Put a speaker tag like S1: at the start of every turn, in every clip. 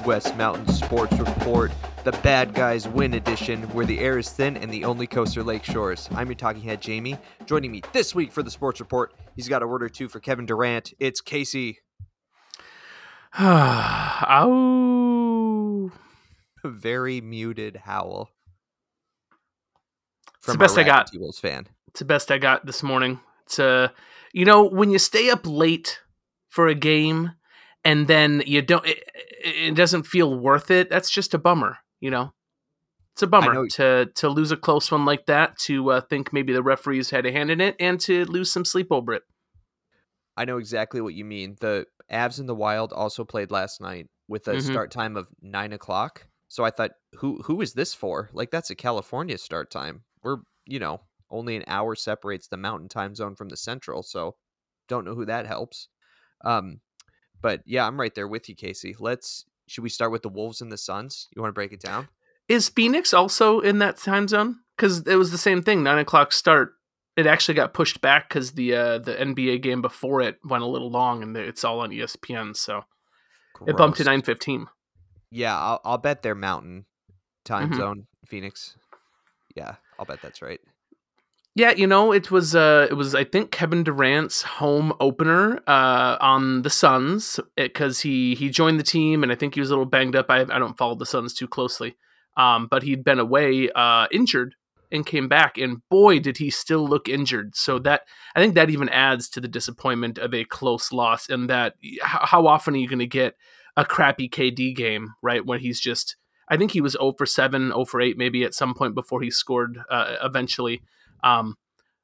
S1: Midwest Mountain Sports Report, the Bad Guys Win edition, where the air is thin and the only coast are lake shores. I'm your talking head, Jamie. Joining me this week for the Sports Report, he's got a word or two for Kevin Durant. It's Casey.
S2: Ow.
S1: Very muted howl.
S2: It's the best
S1: a
S2: I got.
S1: T-Wolves fan.
S2: It's the best I got this morning. It's uh you know, when you stay up late for a game and then you don't it, doesn't feel worth it, that's just a bummer, you know. It's a
S1: know-
S2: bummer to to lose a close one like that, to uh, think maybe the referees had a hand in it, and to lose some sleep over it.
S1: I know exactly what you mean. The Avs and the Wild also played last night with a
S2: Mhm.
S1: start time of nine o'clock. So I thought, who who is this for? Like that's a California start time. We're you know only an hour separates the Mountain Time zone from the Central, so don't know who that helps. Um, but yeah, I'm right there with you, Casey. Let's should we start with the Wolves and the Suns? You want to break it down?
S2: Is Phoenix also in that time zone? Because it was the same thing, nine o'clock start. It actually got pushed back because the uh, the NBA game before it went a little long, and it's all on ESPN. So it bumped to nine fifteen.
S1: Yeah, I'll, I'll bet they're Mountain Time
S2: Mhm.
S1: zone, Phoenix. Yeah, I'll bet that's right.
S2: Yeah, you know, it was uh it was I think Kevin Durant's home opener uh on the Suns because he he joined the team and I think he was a little banged up. I I don't follow the Suns too closely. Um but he'd been away uh injured and came back and boy did he still look injured. So that I think that even adds to the disappointment of a close loss and that how often are you going to get a crappy KD game, right? When he's just I think he was 0 for 7, 0 for 8 maybe at some point before he scored uh, eventually. Um,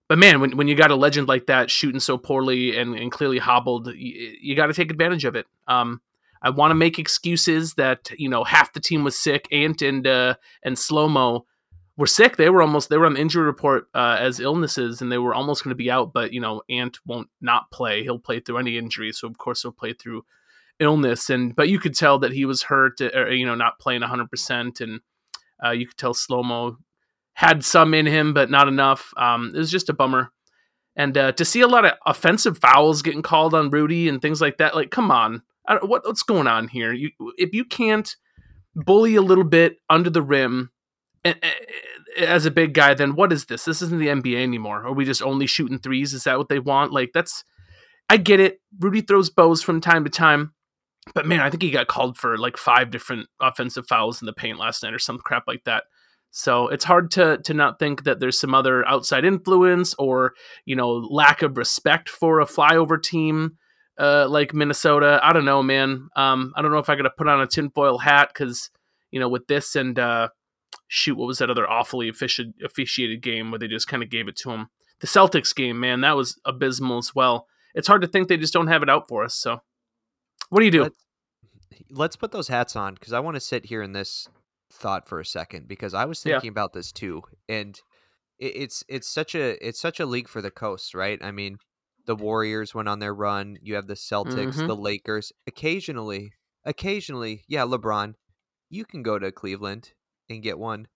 S2: but man, when, when you got a legend like that shooting so poorly and, and clearly hobbled, you, you got to take advantage of it. Um, I want to make excuses that you know half the team was sick. Ant and uh, and slow mo were sick. They were almost they were on the injury report uh, as illnesses, and they were almost going to be out. But you know, Ant won't not play. He'll play through any injury, so of course he'll play through illness. And but you could tell that he was hurt, or you know, not playing hundred percent, and uh, you could tell slow mo had some in him, but not enough. Um, it was just a bummer. And uh, to see a lot of offensive fouls getting called on Rudy and things like that, like, come on, what, what's going on here? You, if you can't bully a little bit under the rim eh, eh, as a big guy, then what is this? This isn't the NBA anymore. Are we just only shooting threes? Is that what they want? Like, that's, I get it. Rudy throws bows from time to time. But man, I think he got called for like five different offensive fouls in the paint last night or some crap like that. So it's hard to to not think that there's some other outside influence or you know lack of respect for a flyover team uh, like Minnesota. I don't know, man. Um, I don't know if I got to put on a tinfoil hat because you know with this and uh, shoot, what was that other awfully offici- officiated game where they just kind of gave it to him? The Celtics game, man, that was abysmal as well. It's hard to think they just don't have it out for us. So, what do you do?
S1: Let's, let's put those hats on because I want to sit here in this thought for a second because I was
S2: Yeah.
S1: thinking about this too, and it, it's it's such a it's such a league for the coast, right? I mean, the Warriors went on their run. You have the Celtics,
S2: Mhm.
S1: the Lakers. Occasionally, occasionally, yeah, LeBron, you can go to Cleveland and get one.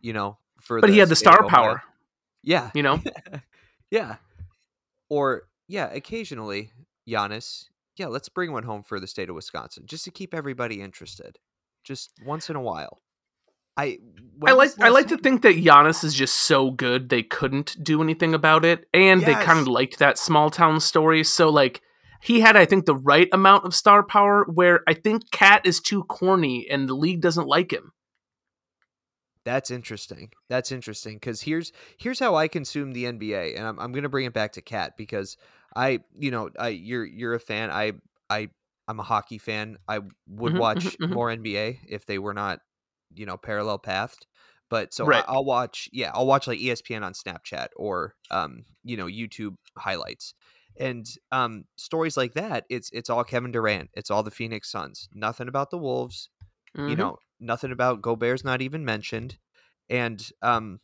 S1: You know, for
S2: but he had the star power,
S1: Yeah,
S2: you know.
S1: yeah. Or yeah, occasionally, Giannis. Yeah, let's bring one home for the state of Wisconsin, just to keep everybody interested, just once in a while. I
S2: I like I like to think that Giannis is just so good they couldn't do anything about it, and they kind of liked that small town story. So like he had, I think, the right amount of star power. Where I think KAT is too corny, and the league doesn't like him.
S1: That's interesting. That's interesting because here's here's how I consume the NBA, and I'm I'm gonna bring it back to KAT because I you know I you're you're a fan. I I I'm a hockey fan. I would
S2: Mhm,
S1: watch
S2: mhm, mhm.
S1: more NBA if they were not you know parallel pathed. But so
S2: Right.
S1: I, I'll watch yeah I'll watch like ESPN on Snapchat or um you know YouTube highlights and um stories like that. It's it's all Kevin Durant. It's all the Phoenix Suns. Nothing about the Wolves you
S2: Mhm.
S1: know nothing about Gobert's not even mentioned and um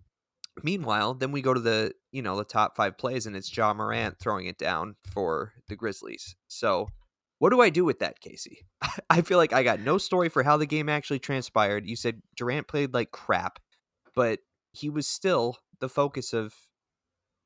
S1: meanwhile then we go to the you know the top five plays and it's Ja Morant throwing it down for the Grizzlies so what do I do with that Casey I feel like I got no story for how the game actually transpired you said Durant played like crap but he was still the focus of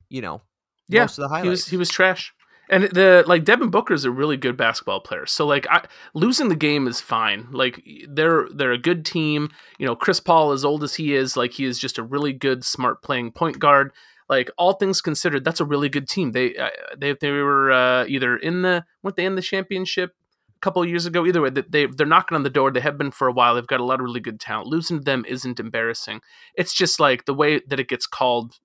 S1: you know
S2: Yeah,
S1: most of the highlights
S2: he was he was trash. And the like Devin Booker is a really good basketball player. So like I, losing the game is fine. Like they're they're a good team. You know, Chris Paul, as old as he is, like he is just a really good, smart playing point guard. Like all things considered, that's a really good team. They uh, they they were uh, either in the weren't they in the championship a couple of years ago? Either way, they they're knocking on the door. They have been for a while. They've got a lot of really good talent. Losing to them isn't embarrassing. It's just like the way that it gets called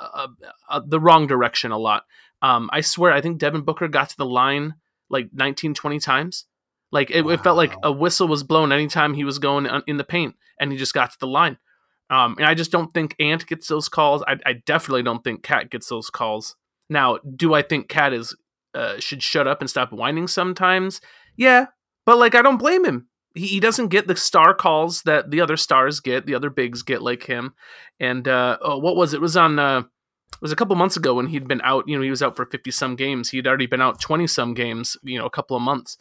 S2: uh, uh, the wrong direction a lot. Um, I swear, I think Devin Booker got to the line like 19, 20 times. Like it, wow. it, felt like a whistle was blown anytime he was going in the paint, and he just got to the line. Um, and I just don't think Ant gets those calls. I, I, definitely don't think KAT gets those calls. Now, do I think KAT is uh, should shut up and stop whining sometimes? Yeah, but like I don't blame him. He, he doesn't get the star calls that the other stars get, the other bigs get like him. And uh, oh, what was it? it was on uh, it was a couple months ago when he'd been out. You know, he was out for fifty some games. He'd already been out twenty some games. You know, a couple of months.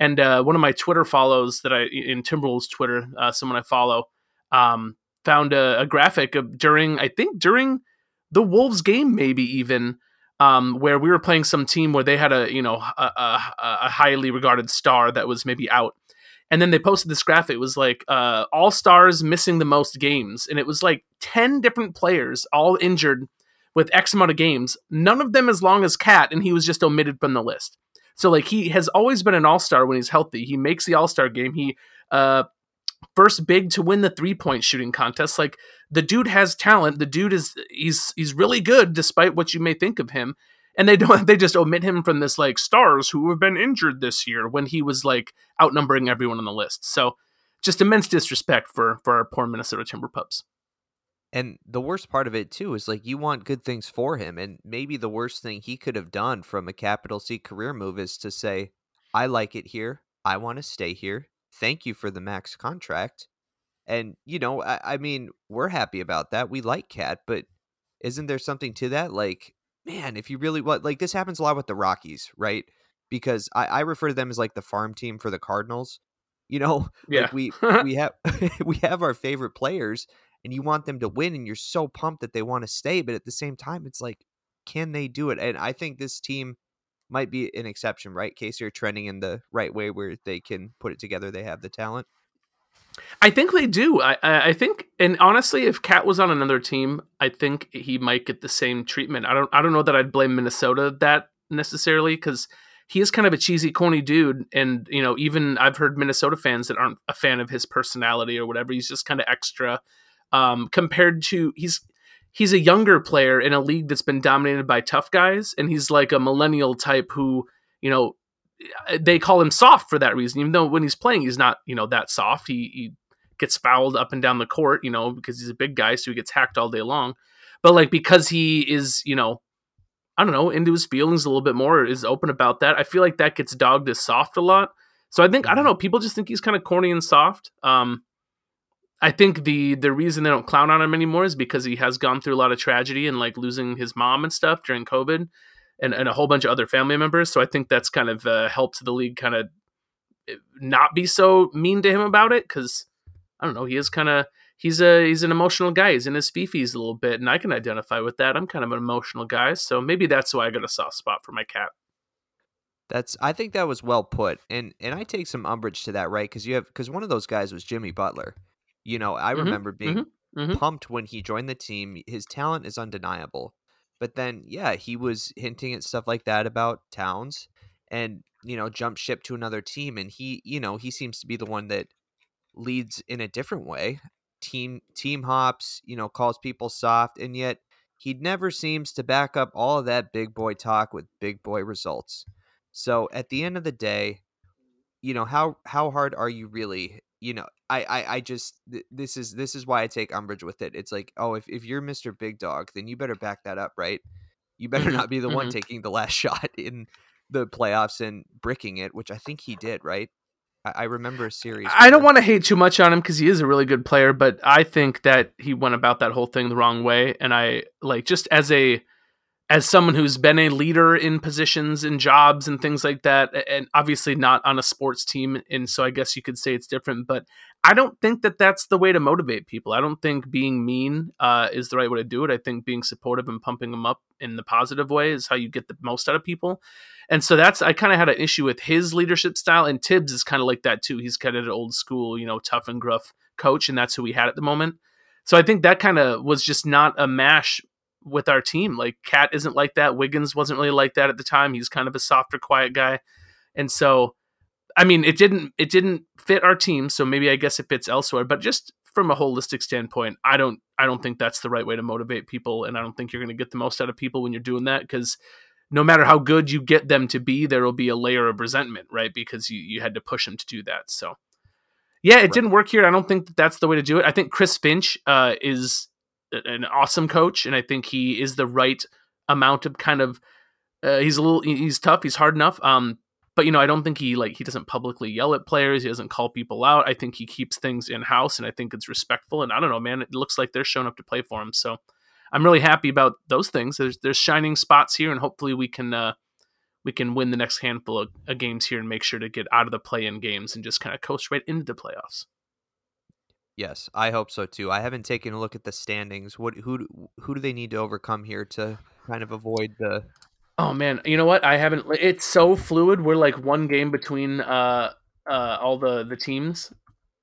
S2: And uh, one of my Twitter follows that I in Timberwolves Twitter, uh, someone I follow, um, found a, a, graphic of during I think during the Wolves game, maybe even um, where we were playing some team where they had a you know a, a, a highly regarded star that was maybe out, and then they posted this graphic. It was like uh, all stars missing the most games, and it was like ten different players all injured with X amount of games, none of them as long as KAT, and he was just omitted from the list. So like he has always been an all star when he's healthy. He makes the all star game. He uh first big to win the three point shooting contest. Like the dude has talent. The dude is he's he's really good despite what you may think of him. And they don't they just omit him from this like stars who have been injured this year when he was like outnumbering everyone on the list. So just immense disrespect for for our poor Minnesota Timber pups.
S1: And the worst part of it too is like you want good things for him, and maybe the worst thing he could have done from a capital C career move is to say, "I like it here. I want to stay here. Thank you for the max contract." And you know, I, I mean, we're happy about that. We like KAT, but isn't there something to that? Like, man, if you really what like this happens a lot with the Rockies, right? Because I, I refer to them as like the farm team for the Cardinals. You know,
S2: yeah.
S1: like we we have we have our favorite players and you want them to win and you're so pumped that they want to stay but at the same time it's like can they do it and i think this team might be an exception right casey are trending in the right way where they can put it together they have the talent
S2: I think they do. I, I think, and honestly, if KAT was on another team, I think he might get the same treatment. I don't. I don't know that I'd blame Minnesota that necessarily because he is kind of a cheesy, corny dude, and you know, even I've heard Minnesota fans that aren't a fan of his personality or whatever. He's just kind of extra um, compared to he's he's a younger player in a league that's been dominated by tough guys, and he's like a millennial type who you know they call him soft for that reason. Even though when he's playing, he's not you know that soft. He, he gets fouled up and down the court, you know, because he's a big guy, so he gets hacked all day long. But like because he is, you know, I don't know, into his feelings a little bit more, is open about that. I feel like that gets dogged as soft a lot. So I think I don't mm-hmm. know, people just think he's kind of corny and soft. Um, I think the the reason they don't clown on him anymore is because he has gone through a lot of tragedy and like losing his mom and stuff during COVID, and, and a whole bunch of other family members. So I think that's kind of uh, helped the league kind of eh, not be so mean to him about it because I don't know he is kind of he's a he's an emotional guy. He's in his fifis a little bit, and I can identify with that. I'm kind of an emotional guy, so maybe that's why I got a soft spot for my cat.
S1: That's I think that was well put, and and I take some umbrage to that, right? Because you have because one of those guys was Jimmy Butler you know, I mm-hmm, remember being mm-hmm, mm-hmm. pumped when he joined the team. His talent is undeniable. But then, yeah, he was hinting at stuff like that about Towns and, you know, jump ship to another team. And he, you know, he seems to be the one that leads in a different way. Team team hops, you know, calls people soft, and yet he never seems to back up all of that big boy talk with big boy results. So at the end of the day, you know, how how hard are you really you know, I, I, I just th- this is this is why I take umbrage with it. It's like, oh, if, if you're Mr. Big Dog, then you better back that up, right? You better
S2: mm-hmm,
S1: not be the
S2: mm-hmm.
S1: one taking the last shot in the playoffs and bricking it, which I think he did, right? I, I remember a series.
S2: I don't want to hate too much on him because he is a really good player, but I think that he went about that whole thing the wrong way. And I like just as a as someone who's been a leader in positions and jobs and things like that, and obviously not on a sports team, and so I guess you could say it's different. But I don't think that that's the way to motivate people. I don't think being mean uh, is the right way to do it. I think being supportive and pumping them up in the positive way is how you get the most out of people. And so that's I kind of had an issue with his leadership style, and Thibs is kind of like that too. He's kind of an old school, you know, tough and gruff coach, and that's who we had at the moment. So I think that kind of was just not a mash with our team. Like KAT isn't like that. Wiggins wasn't really like that at the time. He's kind of a softer, quiet guy, and so I mean, it didn't it didn't fit our team. So maybe I guess it fits elsewhere. But just from a holistic standpoint, I don't I don't think that's the right way to motivate people, and I don't think you're going to get the most out of people when you're doing that because no matter how good you get them to be, there will be a layer of resentment, right? Because you you had to push them to do that. So yeah, it right. didn't work here. I don't think that that's the way to do it. I think Chris Finch uh, is an awesome coach, and I think he is the right amount of kind of. Uh, he's a little he's tough. He's hard enough. Um, but you know, I don't think he like he doesn't publicly yell at players. He doesn't call people out. I think he keeps things in house, and I think it's respectful. And I don't know, man, it looks like they're showing up to play for him. So I'm really happy about those things. There's there's shining spots here, and hopefully we can uh, we can win the next handful of, of games here and make sure to get out of the play-in games and just kind of coast right into the playoffs.
S1: Yes, I hope so too. I haven't taken a look at the standings. What who who do they need to overcome here to kind of avoid the
S2: Oh man, you know what? I haven't. It's so fluid. We're like one game between uh uh all the the teams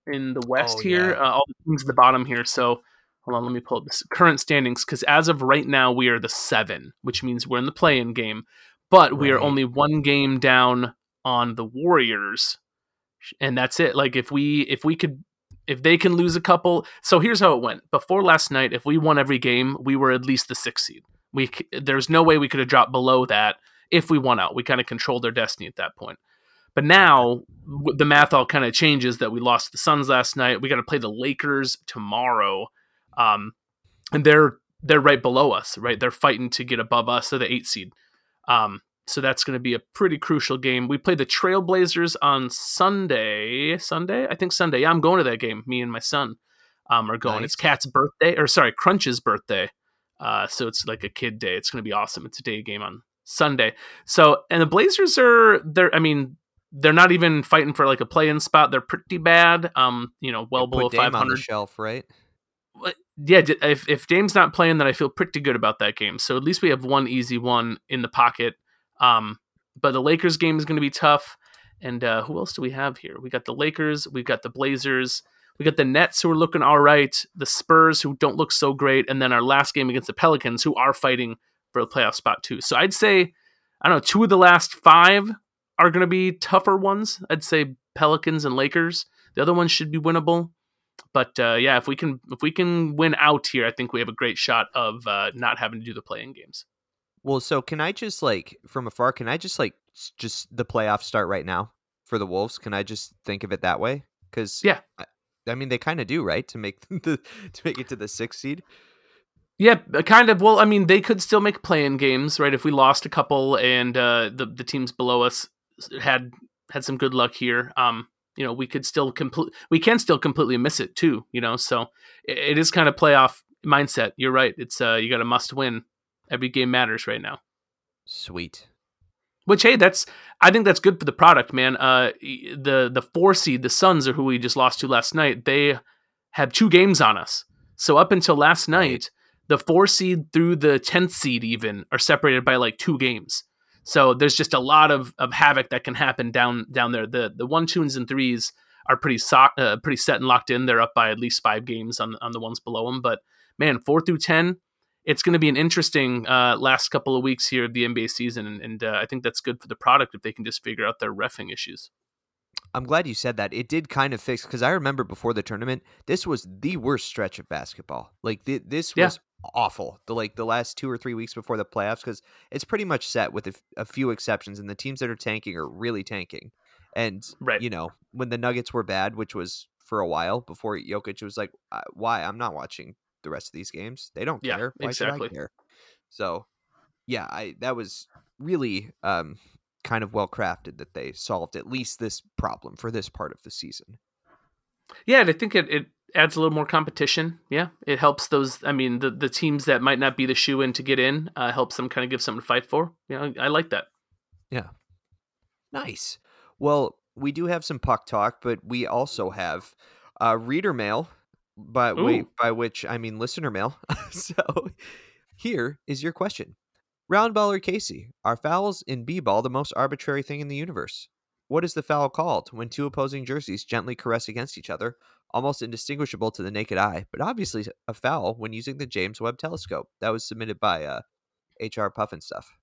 S2: in the West oh, here, yeah. uh, all the teams at the bottom here. So hold on, let me pull up the current standings because as of right now we are the seven, which means we're in the play-in game, but right. we are only one game down on the Warriors, and that's it. Like if we if we could if they can lose a couple, so here's how it went. Before last night, if we won every game, we were at least the sixth seed. We there's no way we could have dropped below that if we won out. We kind of controlled their destiny at that point. But now the math all kind of changes that we lost the Suns last night. We got to play the Lakers tomorrow, um, and they're they're right below us. Right, they're fighting to get above us. They're the eight seed. Um, so that's going to be a pretty crucial game. We play the Trailblazers on Sunday. Sunday, I think Sunday. Yeah, I'm going to that game. Me and my son um, are going. Nice. It's KAT's birthday, or sorry, Crunch's birthday. Uh, so it's like a kid day. It's going to be awesome. It's a day game on Sunday. So and the Blazers are they're I mean they're not even fighting for like a play-in spot. They're pretty bad. Um, you know, well below five hundred
S1: shelf, right?
S2: Yeah, if if Dame's not playing, then I feel pretty good about that game. So at least we have one easy one in the pocket. Um, but the Lakers game is going to be tough. And uh, who else do we have here? We got the Lakers, we've got the Blazers, we got the Nets who are looking all right, the Spurs who don't look so great, and then our last game against the Pelicans who are fighting for a playoff spot too. So I'd say, I don't know, two of the last five are going to be tougher ones. I'd say Pelicans and Lakers. The other ones should be winnable. But uh, yeah, if we can if we can win out here, I think we have a great shot of uh, not having to do the play-in games.
S1: Well, so can I just like from afar? Can I just like just the playoffs start right now for the Wolves? Can I just think of it that way? Because
S2: yeah,
S1: I, I mean they kind of do right to make the to make it to the sixth seed.
S2: Yeah, kind of. Well, I mean, they could still make play-in games, right? If we lost a couple and uh, the the teams below us had had some good luck here, um, you know, we could still complete. We can still completely miss it too, you know. So it, it is kind of playoff mindset. You're right. It's uh, you got a must win Every game matters right now.
S1: Sweet.
S2: Which hey, that's I think that's good for the product, man. Uh, the the four seed, the Suns, are who we just lost to last night. They have two games on us. So up until last night, the four seed through the tenth seed even are separated by like two games. So there's just a lot of, of havoc that can happen down down there. The the one, twos, and threes are pretty so, uh, pretty set and locked in. They're up by at least five games on on the ones below them. But man, four through ten, it's going to be an interesting uh, last couple of weeks here of the NBA season, and, and uh, I think that's good for the product if they can just figure out their refing issues.
S1: I'm glad you said that. It did kind of fix because I remember before the tournament, this was the worst stretch of basketball. Like th- this was yeah. awful. The like the last two or three weeks before the playoffs because it's pretty much set with a, f- a few exceptions, and the teams that are tanking are really tanking. And right. you know when the Nuggets were bad, which was for a while before Jokic was like, "Why? I'm not watching the rest of these games. They don't
S2: yeah,
S1: care. Why
S2: exactly.
S1: should I care? So, yeah, I that was really um, kind of well crafted that they solved at least this problem for this part of the season.
S2: Yeah, and I think it, it adds a little more competition. Yeah, it helps those. I mean, the the teams that might not be the shoe in to get in uh, helps them kind of give something to fight for. Yeah, I, I like that.
S1: Yeah, nice. Well, we do have some puck talk, but we also have uh, reader mail by wait, by which I mean listener mail. so here is your question. Round ball or Casey, are fouls in B ball the most arbitrary thing in the universe? What is the foul called when two opposing jerseys gently caress against each other, almost indistinguishable to the naked eye, but obviously a foul when using the James Webb Telescope? That was submitted by uh, HR Puffin stuff.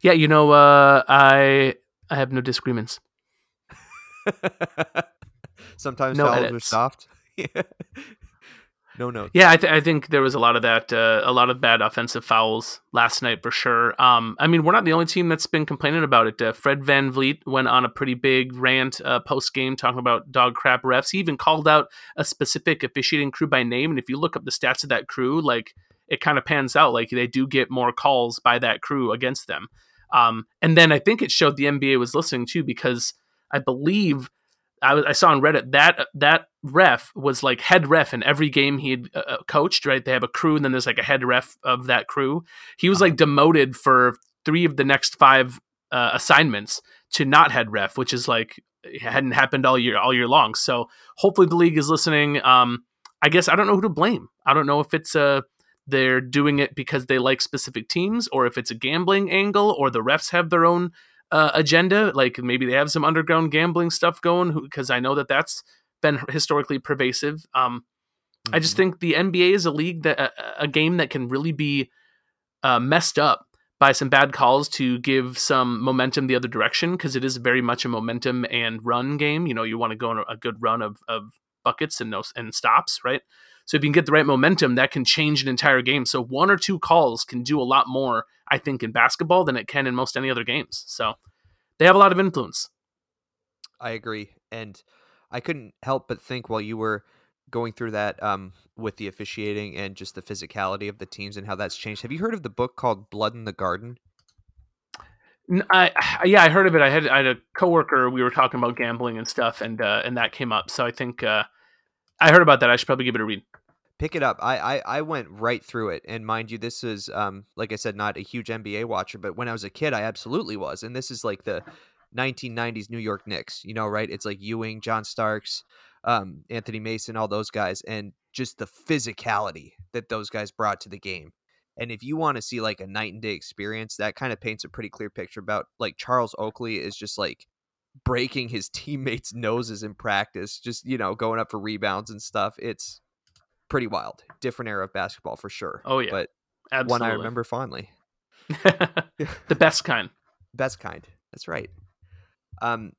S2: Yeah, you know, uh, I I have no disagreements.
S1: Sometimes
S2: No
S1: fouls are
S2: edits.
S1: Soft. no notes.
S2: Yeah, I, th- I think there was a lot of that, uh, a lot of bad offensive fouls last night for sure. Um, I mean, we're not the only team that's been complaining about it. Uh, Fred VanVleet went on a pretty big rant uh, post game talking about dog crap refs. He even called out a specific officiating crew by name. And if you look up the stats of that crew, like it kind of pans out like they do get more calls by that crew against them. Um, and then I think it showed the NBA was listening too because I believe I, was- I saw on Reddit that that ref was like head ref in every game he had uh, coached. Right, they have a crew, and then there's like a head ref of that crew. He was like demoted for three of the next five uh, assignments to not head ref, which is like it hadn't happened all year all year long. So hopefully the league is listening. Um, I guess I don't know who to blame. I don't know if it's uh they're doing it because they like specific teams, or if it's a gambling angle, or the refs have their own uh, agenda. Like maybe they have some underground gambling stuff going because I know that that's been historically pervasive. Um, I just
S1: Mhm.
S2: think the NBA is a league that a, a game that can really be uh, messed up by some bad calls to give some momentum the other direction because it is very much a momentum and run game. You know, you want to go on a, a good run of, of buckets and no and stops, right? So if you can get the right momentum, that can change an entire game. So one or two calls can do a lot more, I think, in basketball than it can in most any other games. So they have a lot of influence.
S1: I agree. And I couldn't help but think while you were going through that um, with the officiating and just the physicality of the teams and how that's changed. Have you heard of the book called Blood in the Garden?
S2: I- yeah, I heard of it. I had I had a coworker. We were talking about gambling and stuff, and uh, and that came up. So I think uh, I heard about that. I should probably give it a read.
S1: Pick it up. I, I, I went right through it. And mind you, this is, um, like I said, not a huge NBA watcher, but when I was a kid, I absolutely was. And this is like the 1990s New York Knicks, you know, right? It's like Ewing, John Starks, um, Anthony Mason, all those guys, and just the physicality that those guys brought to the game. And if you want to see like a night and day experience, that kind of paints a pretty clear picture about like Charles Oakley is just like breaking his teammates' noses in practice, just, you know, going up for rebounds and stuff. It's pretty wild. Different era of basketball for sure.
S2: Oh yeah,
S1: But
S2: absolutely.
S1: one I remember fondly.
S2: the best kind.
S1: Best kind. That's right. Um,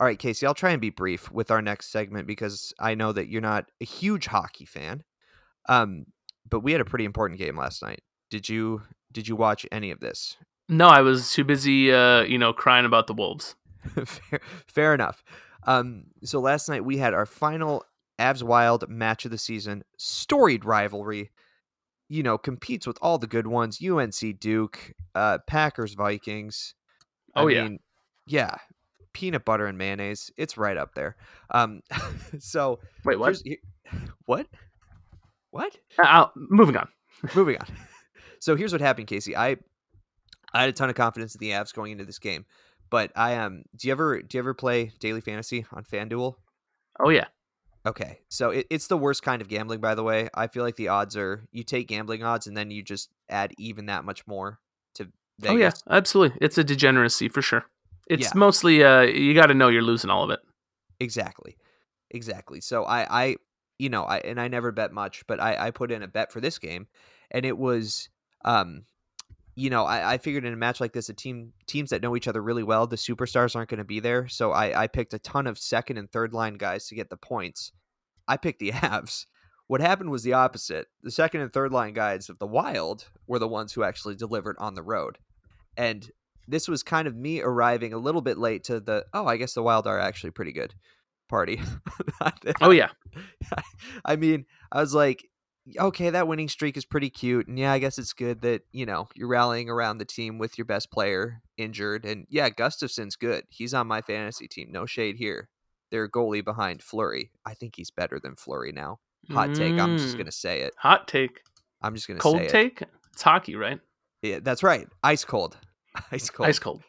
S1: all right, Casey, I'll try and be brief with our next segment because I know that you're not a huge hockey fan. Um, but we had a pretty important game last night. Did you did you watch any of this?
S2: No, I was too busy, uh, you know, crying about the Wolves.
S1: fair, fair enough. Um, so last night we had our final Avs Wild match of the season, storied rivalry. You know, competes with all the good ones: UNC Duke, uh, Packers Vikings. I
S2: Oh, yeah.
S1: mean, yeah, peanut butter and mayonnaise. It's right up there. Um, so
S2: Wait, what?
S1: what? What?
S2: Uh, moving on.
S1: Moving on. So here's what happened, Casey. I I had a ton of confidence in the Avs going into this game, but I um. Do you ever do you ever play daily fantasy on FanDuel?
S2: Oh yeah.
S1: Okay, so it, it's the worst kind of gambling, by the way. I feel like the odds are you take gambling odds and then you just add even that much more to Vegas.
S2: Oh yeah, absolutely. It's a degeneracy for sure. It's
S1: Yeah.
S2: mostly uh, you got to know you're losing all of it.
S1: Exactly. Exactly. So I, I, you know, I and I never bet much, but I, I put in a bet for this game, and it was, um, you know, I, I figured in a match like this, a team teams that know each other really well, the superstars aren't going to be there. So I, I picked a ton of second and third line guys to get the points. I picked the Avs. What happened was the opposite. The second and third line guys of the Wild were the ones who actually delivered on the road, and this was kind of me arriving a little bit late to the. Oh, I guess the Wild are actually pretty good party.
S2: Oh yeah.
S1: I mean, I was like, okay, that winning streak is pretty cute, and yeah, I guess it's good that you know you're rallying around the team with your best player injured, and yeah, Gustavsson's good. He's on my fantasy team. No shade here. Their goalie behind Fleury. I think he's better than Fleury now. Hot take. I'm just
S2: Mm.
S1: gonna say it.
S2: Hot take.
S1: I'm just gonna say it.
S2: Cold take. It's hockey, right?
S1: Yeah, that's right. Ice cold. Ice cold.
S2: Ice cold.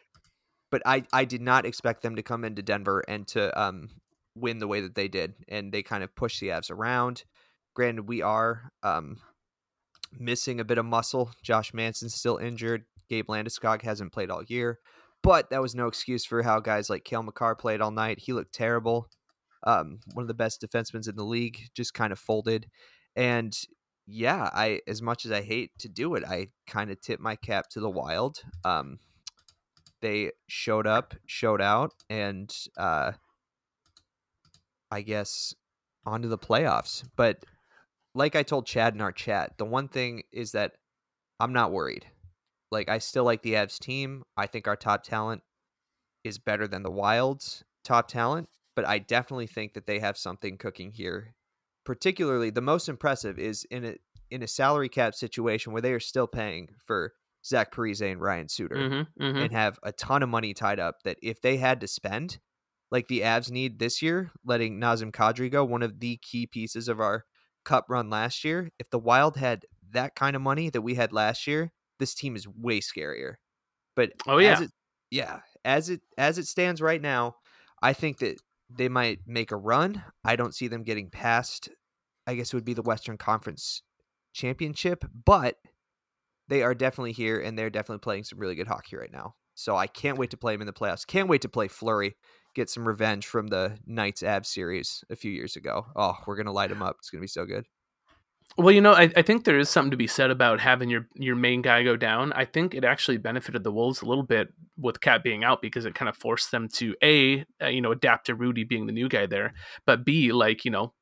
S1: but I I did not expect them to come into Denver and to um win the way that they did, and they kind of pushed the Avs around. Granted, we are um missing a bit of muscle. Josh Manson's still injured. Gabe Landeskog hasn't played all year, but that was no excuse for how guys like Cale Makar played all night. He looked terrible. Um, one of the best defensemen in the league just kind of folded. And yeah, I as much as I hate to do it, I kind of tip my cap to the Wild. Um, they showed up, showed out, and uh, I guess onto the playoffs. But like I told Chad in our chat, the one thing is that I'm not worried. Like I still like the Avs team. I think our top talent is better than the Wild's top talent, but I definitely think that they have something cooking here. Particularly, the most impressive is in a in a salary cap situation where they are still paying for Zach Parise and Ryan Suter
S2: Mm-hmm, mm-hmm.
S1: and have a ton of money tied up that if they had to spend, like the Avs need this year, letting Nazem Kadri go, one of the key pieces of our cup run last year, if the Wild had that kind of money that we had last year, this team is way scarier. But
S2: Oh,
S1: as
S2: yeah.
S1: it, yeah, as it as it stands right now, I think that they might make a run. I don't see them getting past. I guess it would be the Western Conference Championship, but they are definitely here and they're definitely playing some really good hockey right now. So I can't wait to play them in the playoffs. Can't wait to play Fleury, get some revenge from the Knights Ab series a few years ago. Oh, we're gonna light them up. It's gonna be so good.
S2: Well, you know, I, I think there is something to be said about having your your main guy go down. I think it actually benefited the Wolves a little bit with KAT being out because it kind of forced them to a uh, you know adapt to Rudy being the new guy there, but b like you know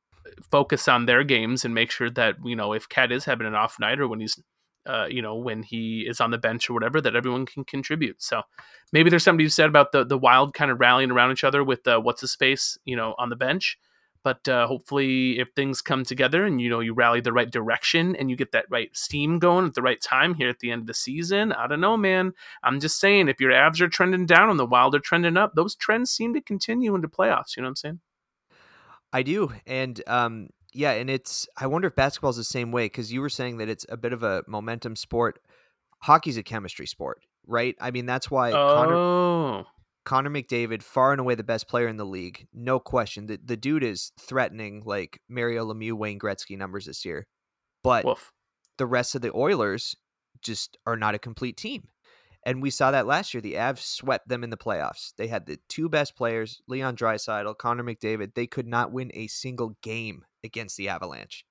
S2: focus on their games and make sure that you know if KAT is having an off night or when he's uh, you know when he is on the bench or whatever that everyone can contribute. So maybe there's something be said about the the Wild kind of rallying around each other with uh, what's the space you know on the bench but uh, hopefully if things come together and you know you rally the right direction and you get that right steam going at the right time here at the end of the season i don't know man i'm just saying if your Avs are trending down and the wild are trending up those trends seem to continue into playoffs you know what i'm saying
S1: I do, and um, yeah, and it's. I wonder if basketball's the same way because you were saying that it's a bit of a momentum sport. Hockey's a chemistry sport, right? I mean, that's why
S2: oh
S1: Connor McDavid, far and away the best player in the league, no question. The the dude is threatening like Mario Lemieux, Wayne Gretzky numbers this year, but
S2: woof
S1: the rest of the Oilers just are not a complete team. And we saw that last year. The Avs swept them in the playoffs. They had the two best players, Leon Draisaitl, Connor McDavid. They could not win a single game against the Avalanche.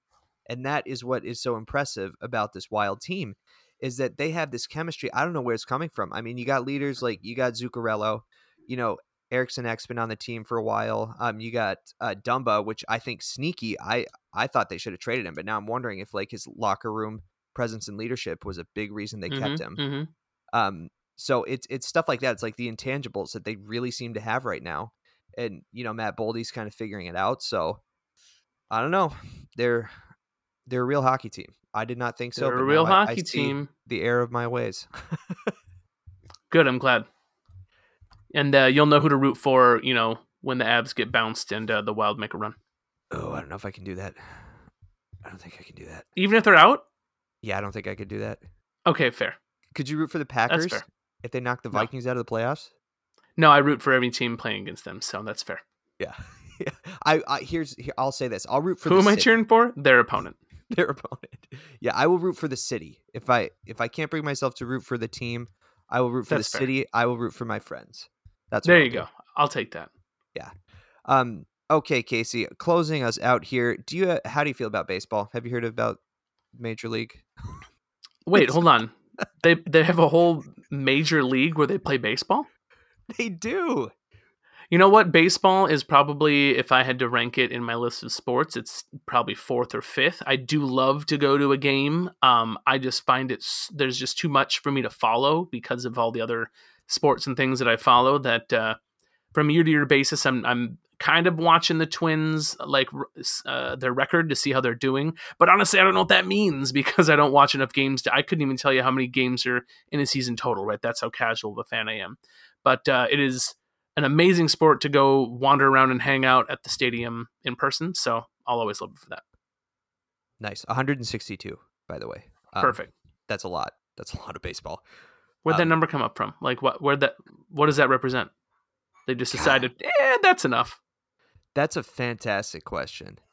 S1: And that is what is so impressive about this wild team is that they have this chemistry. I don't know where it's coming from. I mean, you got leaders like you got Zuccarello, you know, Eriksson Ek been on the team for a while. Um, you got uh, Dumba, which I think sneaky. I I thought they should have traded him, but now I'm wondering if like his locker room presence and leadership was a big reason they kept him.
S2: hmm
S1: Um, so it's it's stuff like that. It's like the intangibles that they really seem to have right now, and you know Matt Boldy's kind of figuring it out. So I don't know. They're they're a real hockey team. I did not think so.
S2: they're a
S1: but
S2: real
S1: now I- I
S2: hockey team
S1: The error of my ways.
S2: good i'm glad and uh, you'll know who to root for you know when the Avs get bounced and uh, the wild make a run
S1: oh, I don't know if I can do that. I don't think I can do that.
S2: even if they're out
S1: Yeah, I don't think I could do that.
S2: okay fair
S1: Could you root for the Packers if they knock the
S2: No.
S1: Vikings out of the playoffs?
S2: no i root for every team playing against them so that's fair
S1: Yeah. yeah. I, I here's here, I'll say this. I'll root for
S2: who am i cheering for their opponent
S1: their opponent. Yeah, I will root for the city. If I if I can't bring myself to root for the team, I will root for
S2: That's
S1: the
S2: fair.
S1: city. I will root for my friends. That's
S2: there you go i'll take that Yeah.
S1: Um okay, Casey, closing us out here. Do you uh, how do you feel about baseball? Have you heard about Major League?
S2: Wait, hold on. They they have a whole major league where they play baseball.
S1: They do.
S2: You know what? Baseball is probably if I had to rank it in my list of sports, it's probably fourth or fifth. I do love to go to a game. Um, I just find it s- there's just too much for me to follow because of all the other sports and things that I follow. That uh, from year to year basis, I'm I'm kind of watching the Twins like uh, their record to see how they're doing. But honestly, I don't know what that means because I don't watch enough games. To, I couldn't even tell you how many games are in a season total. Right? That's how casual of a fan I am. But uh, it is an amazing sport to go wander around and hang out at the stadium in person. So I'll always love it for that.
S1: Nice. 162, by the way. Um,
S2: Perfect.
S1: That's a lot. That's a lot of baseball.
S2: Where'd that
S1: um,
S2: number come up from? Like what? Where that? What does that represent? They just
S1: God.
S2: decided, eh, that's enough.
S1: That's a fantastic question.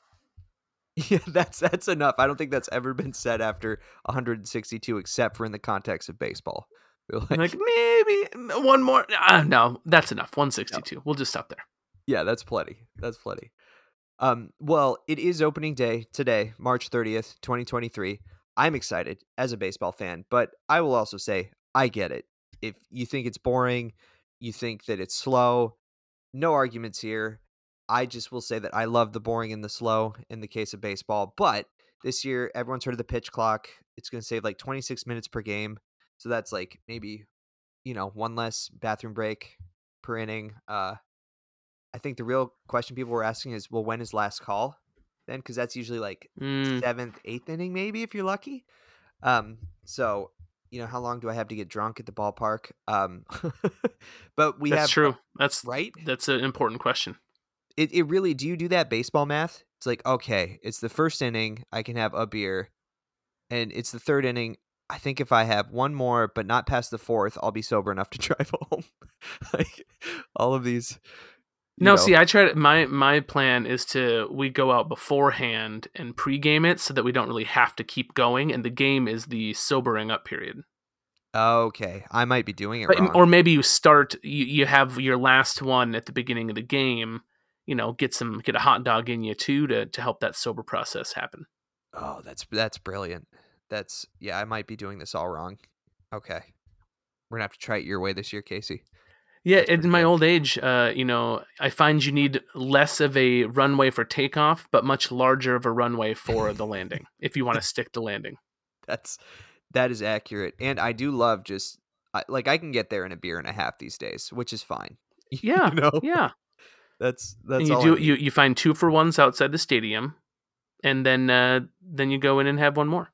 S1: Yeah, that's that's enough. I don't think that's ever been said after 162, except for in the context of baseball. We're
S2: like maybe one more. Uh, no, that's enough. 162. We'll just stop there.
S1: Yeah, that's plenty. That's plenty. Um, well, it is opening day today, March 30th, 2023. I'm excited as a baseball fan, but I will also say I get it. If you think it's boring, you think that it's slow, no arguments here. I just will say that I love the boring and the slow in the case of baseball, but this year everyone's heard of the pitch clock. It's going to save like 26 minutes per game. So that's like maybe you know, one less bathroom break per inning. Uh I think the real question people were asking is, well, when is last call? Then, because that's usually like
S2: Mm,
S1: seventh, eighth inning, maybe if you're lucky. Um, so you know, how long do I have to get drunk at the ballpark? Um, but we
S2: that's
S1: have
S2: true. That's
S1: right.
S2: that's an important question.
S1: It it really. Do you do that baseball math? It's like okay, it's the first inning. I can have a beer, and it's the third inning. I think if I have one more, but not past the fourth, I'll be sober enough to drive home. like all of these.
S2: No,
S1: know.
S2: see, I try to my my plan is to we go out beforehand and pregame it so that we don't really have to keep going, and the game is the sobering up period.
S1: Okay, I might be doing it
S2: But,
S1: wrong.
S2: or maybe you start you, you have your last one at the beginning of the game. You know, get some get a hot dog in you too to to help that sober process happen.
S1: oh, that's that's brilliant. That's yeah, I might be doing this all wrong. Okay, we're gonna have to try it your way this year, Casey.
S2: Yeah, in my old age, uh, you know, I find you need less of a runway for takeoff, but much larger of a runway for the landing if you want to stick to landing.
S1: That's that is accurate, and I do love just I, like I can get there in a beer and a half these days, which is fine.
S2: Yeah,
S1: you know,
S2: yeah.
S1: that's that's
S2: and you
S1: all I
S2: do you you find two for ones outside the stadium, and then uh, then you go in and have one more.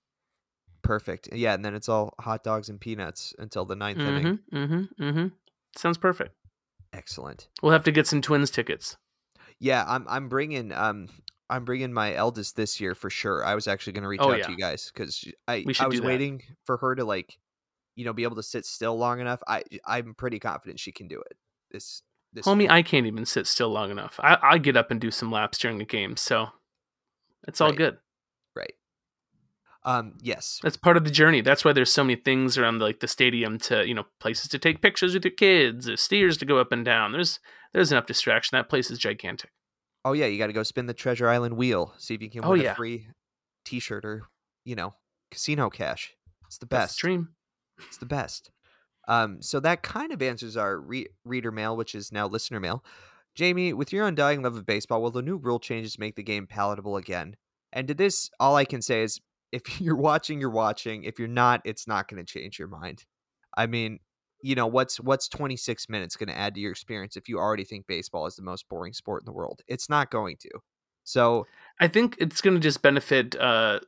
S1: perfect. Yeah, and then it's all hot dogs and peanuts until the ninth inning.
S2: Mm-hmm. Mm-hmm. Sounds perfect.
S1: Excellent.
S2: We'll have to get some twins tickets.
S1: Yeah, I'm I'm bringing um I'm bringing my eldest this year for sure. I was actually going to reach
S2: Oh,
S1: out
S2: yeah.
S1: to you guys because I I was waiting for her to like, you know, be able to sit still long enough. I I'm pretty confident she can do it. This this
S2: Homie,
S1: week.
S2: I can't even sit still long enough. I, I get up and do some laps during the game, so it's all
S1: Right.
S2: good.
S1: Um yes.
S2: That's part of the journey. That's why there's so many things around like the stadium to you know places to take pictures with your kids, there's stairs to go up and down. There's there's enough distraction. That place is gigantic.
S1: Oh yeah, you got to go spin the Treasure Island wheel. See if you can
S2: Oh,
S1: win a free T-shirt or you know casino cash. It's the
S2: That's
S1: best.
S2: the dream.
S1: It's the best. Um, so that kind of answers our re- reader mail, which is now listener mail. Jamie, with your undying love of baseball, will the new rule changes make the game palatable again? And to this, all I can say is if you're watching, you're watching. If you're not, it's not going to change your mind. I mean, you know, what's what's 26 minutes going to add to your experience if you already think baseball is the most boring sport in the world? It's not going to. So,
S2: I think it's going to just benefit uh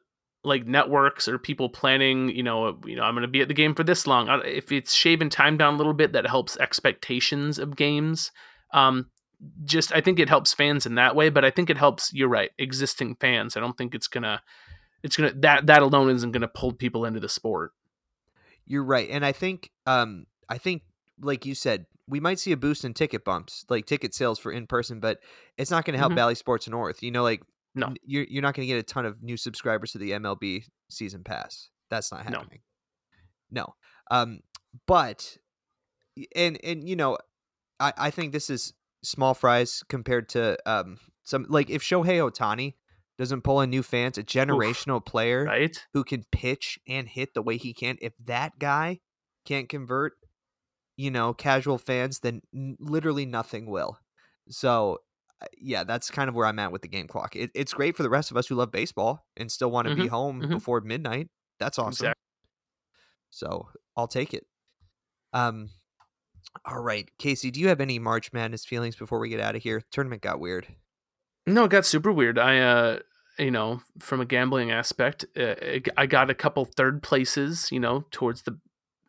S2: like networks or people planning, you know, you know, I'm going to be at the game for this long. Uh, If it's shaving time down a little bit that helps expectations of games. Um just I think it helps fans in that way, but I think it helps you're right, existing fans. I don't think it's going to it's going to that that alone isn't going to pull people into the sport.
S1: You're right, and I think, um, I think, like you said, we might see a boost in ticket bumps, like ticket sales for in person, but it's not going to help
S2: Mhm.
S1: Bally Sports North. You know, like
S2: No.
S1: you're you're not going to get a ton of new subscribers to the MLB season pass. That's not happening. No, um, but and and you know, I I think this is small fries compared to um some like if Shohei Ohtani doesn't pull in new fans, a generational player
S2: Right?
S1: who can pitch and hit the way he can, if that guy can't convert, you know, casual fans, then literally nothing will. So, uh, yeah, that's kind of where I'm at with the game clock. It, it's great for the rest of us who love baseball and still want to be
S2: Mhm,
S1: home
S2: mhm.
S1: before midnight. That's awesome.
S2: Exactly.
S1: So I'll take it. Um, all right, Casey, do you have any March Madness feelings before we get out of here? Tournament got weird.
S2: No, it got super weird. I, uh, you know, from a gambling aspect, uh, I got a couple third places, you know, towards the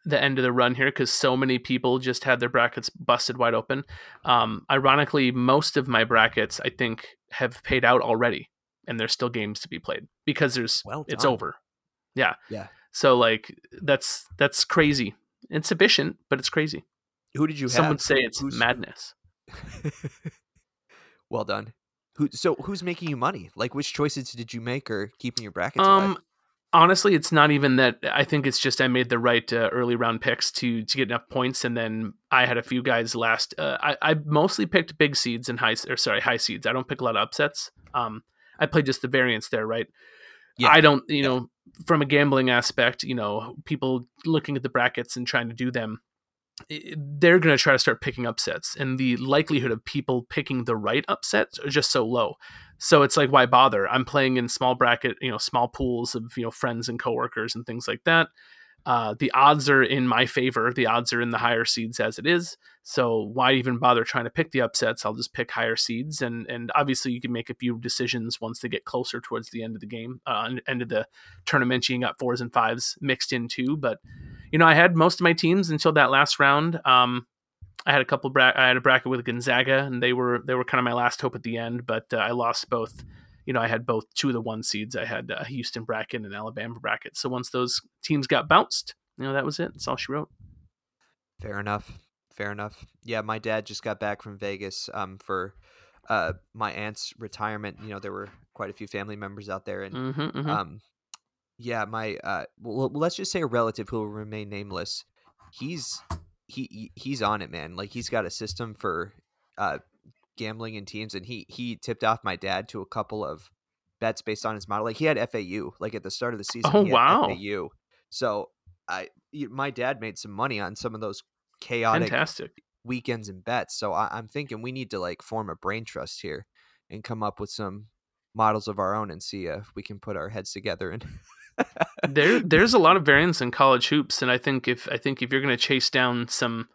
S2: the end of the run here because so many people just had their brackets busted wide open. Um, ironically, most of my brackets, I think, have paid out already, and there's still games to be played because there's
S1: Well
S2: it's over. Yeah.
S1: Yeah.
S2: So like that's that's crazy. It's efficient, but it's crazy.
S1: Who did you
S2: Some
S1: have?
S2: say it's
S1: Who's-
S2: madness.
S1: well done. Who? So who's making you money? Like, which choices did you make or keeping your brackets
S2: Um,
S1: alive?
S2: honestly, it's not even that. I think it's just I made the right uh, early round picks to to get enough points, and then I had a few guys last. Uh, I I mostly picked big seeds and high or sorry high seeds. I don't pick a lot of upsets. Um, I played just the variance there, right?
S1: Yeah.
S2: I don't, you
S1: Yeah.
S2: know, from a gambling aspect, you know, people looking at the brackets and trying to do them, they're going to try to start picking upsets, and the likelihood of people picking the right upsets are just so low. So it's like, why bother? I'm playing in small bracket, you know, small pools of you know friends and coworkers and things like that. Uh, the odds are in my favor. The odds are in the higher seeds as it is. So why even bother trying to pick the upsets? I'll just pick higher seeds, and and obviously you can make a few decisions once they get closer towards the end of the game, uh, end of the tournament. You got fours and fives mixed in too, but you know I had most of my teams until that last round. Um, I had a couple. Bra- I had a bracket with Gonzaga, and they were they were kind of my last hope at the end. But uh, I lost both. You know, I had both two of the one seeds. I had uh, Houston bracket and Alabama bracket. So once those teams got bounced, you know that was it. That's all she wrote.
S1: Fair enough. Fair enough. Yeah, my dad just got back from Vegas um for uh my aunt's retirement. You know, there were quite a few family members out there and
S2: Mm-hmm, mm-hmm.
S1: um yeah, my uh well, let's just say a relative who will remain nameless. He's he he- he's on it, man. Like he's got a system for uh gambling in teams and he he tipped off my dad to a couple of bets based on his model. Like he had FAU like at the start of the season.
S2: Oh,
S1: he had
S2: wow.
S1: FAU. So I my dad made some money on some of those chaotic
S2: Fantastic.
S1: weekends and bets. So I, I'm thinking we need to like form a brain trust here and come up with some models of our own and see if we can put our heads together and
S2: there there's a lot of variance in college hoops and i think if i think if you're going to chase down some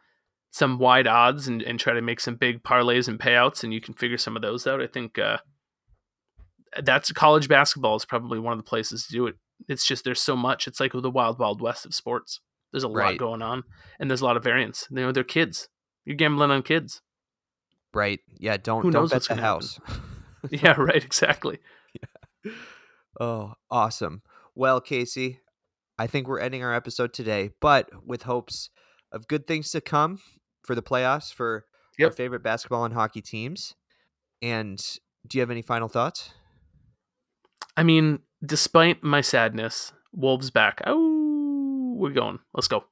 S2: some wide odds and, and try to make some big parlays and payouts and you can figure some of those out. I think uh that's college basketball is probably one of the places to do it. It's just there's so much. It's like the wild wild west of sports. There's a
S1: Right.
S2: lot going on and there's a lot of variance you know they're kids. You're gambling on kids.
S1: Right. Yeah, don't
S2: Who
S1: don't bet the house.
S2: yeah right exactly.
S1: Oh, awesome. Well, Casey, I think we're ending our episode today, but with hopes of good things to come for the playoffs for our favorite basketball and hockey teams. And do you have any final thoughts?
S2: i mean despite my sadness wolves back oh we're going let's go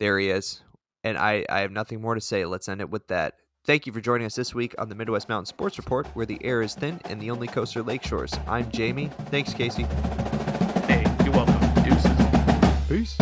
S1: There he is. And I, I have nothing more to say. Let's end it with that. Thank you for joining us this week on the Midwest Mountain Sports Report, where the air is thin and the only coast are lake shores. I'm Jamie. Thanks, Casey.
S2: hey you're welcome deuces
S1: Peace.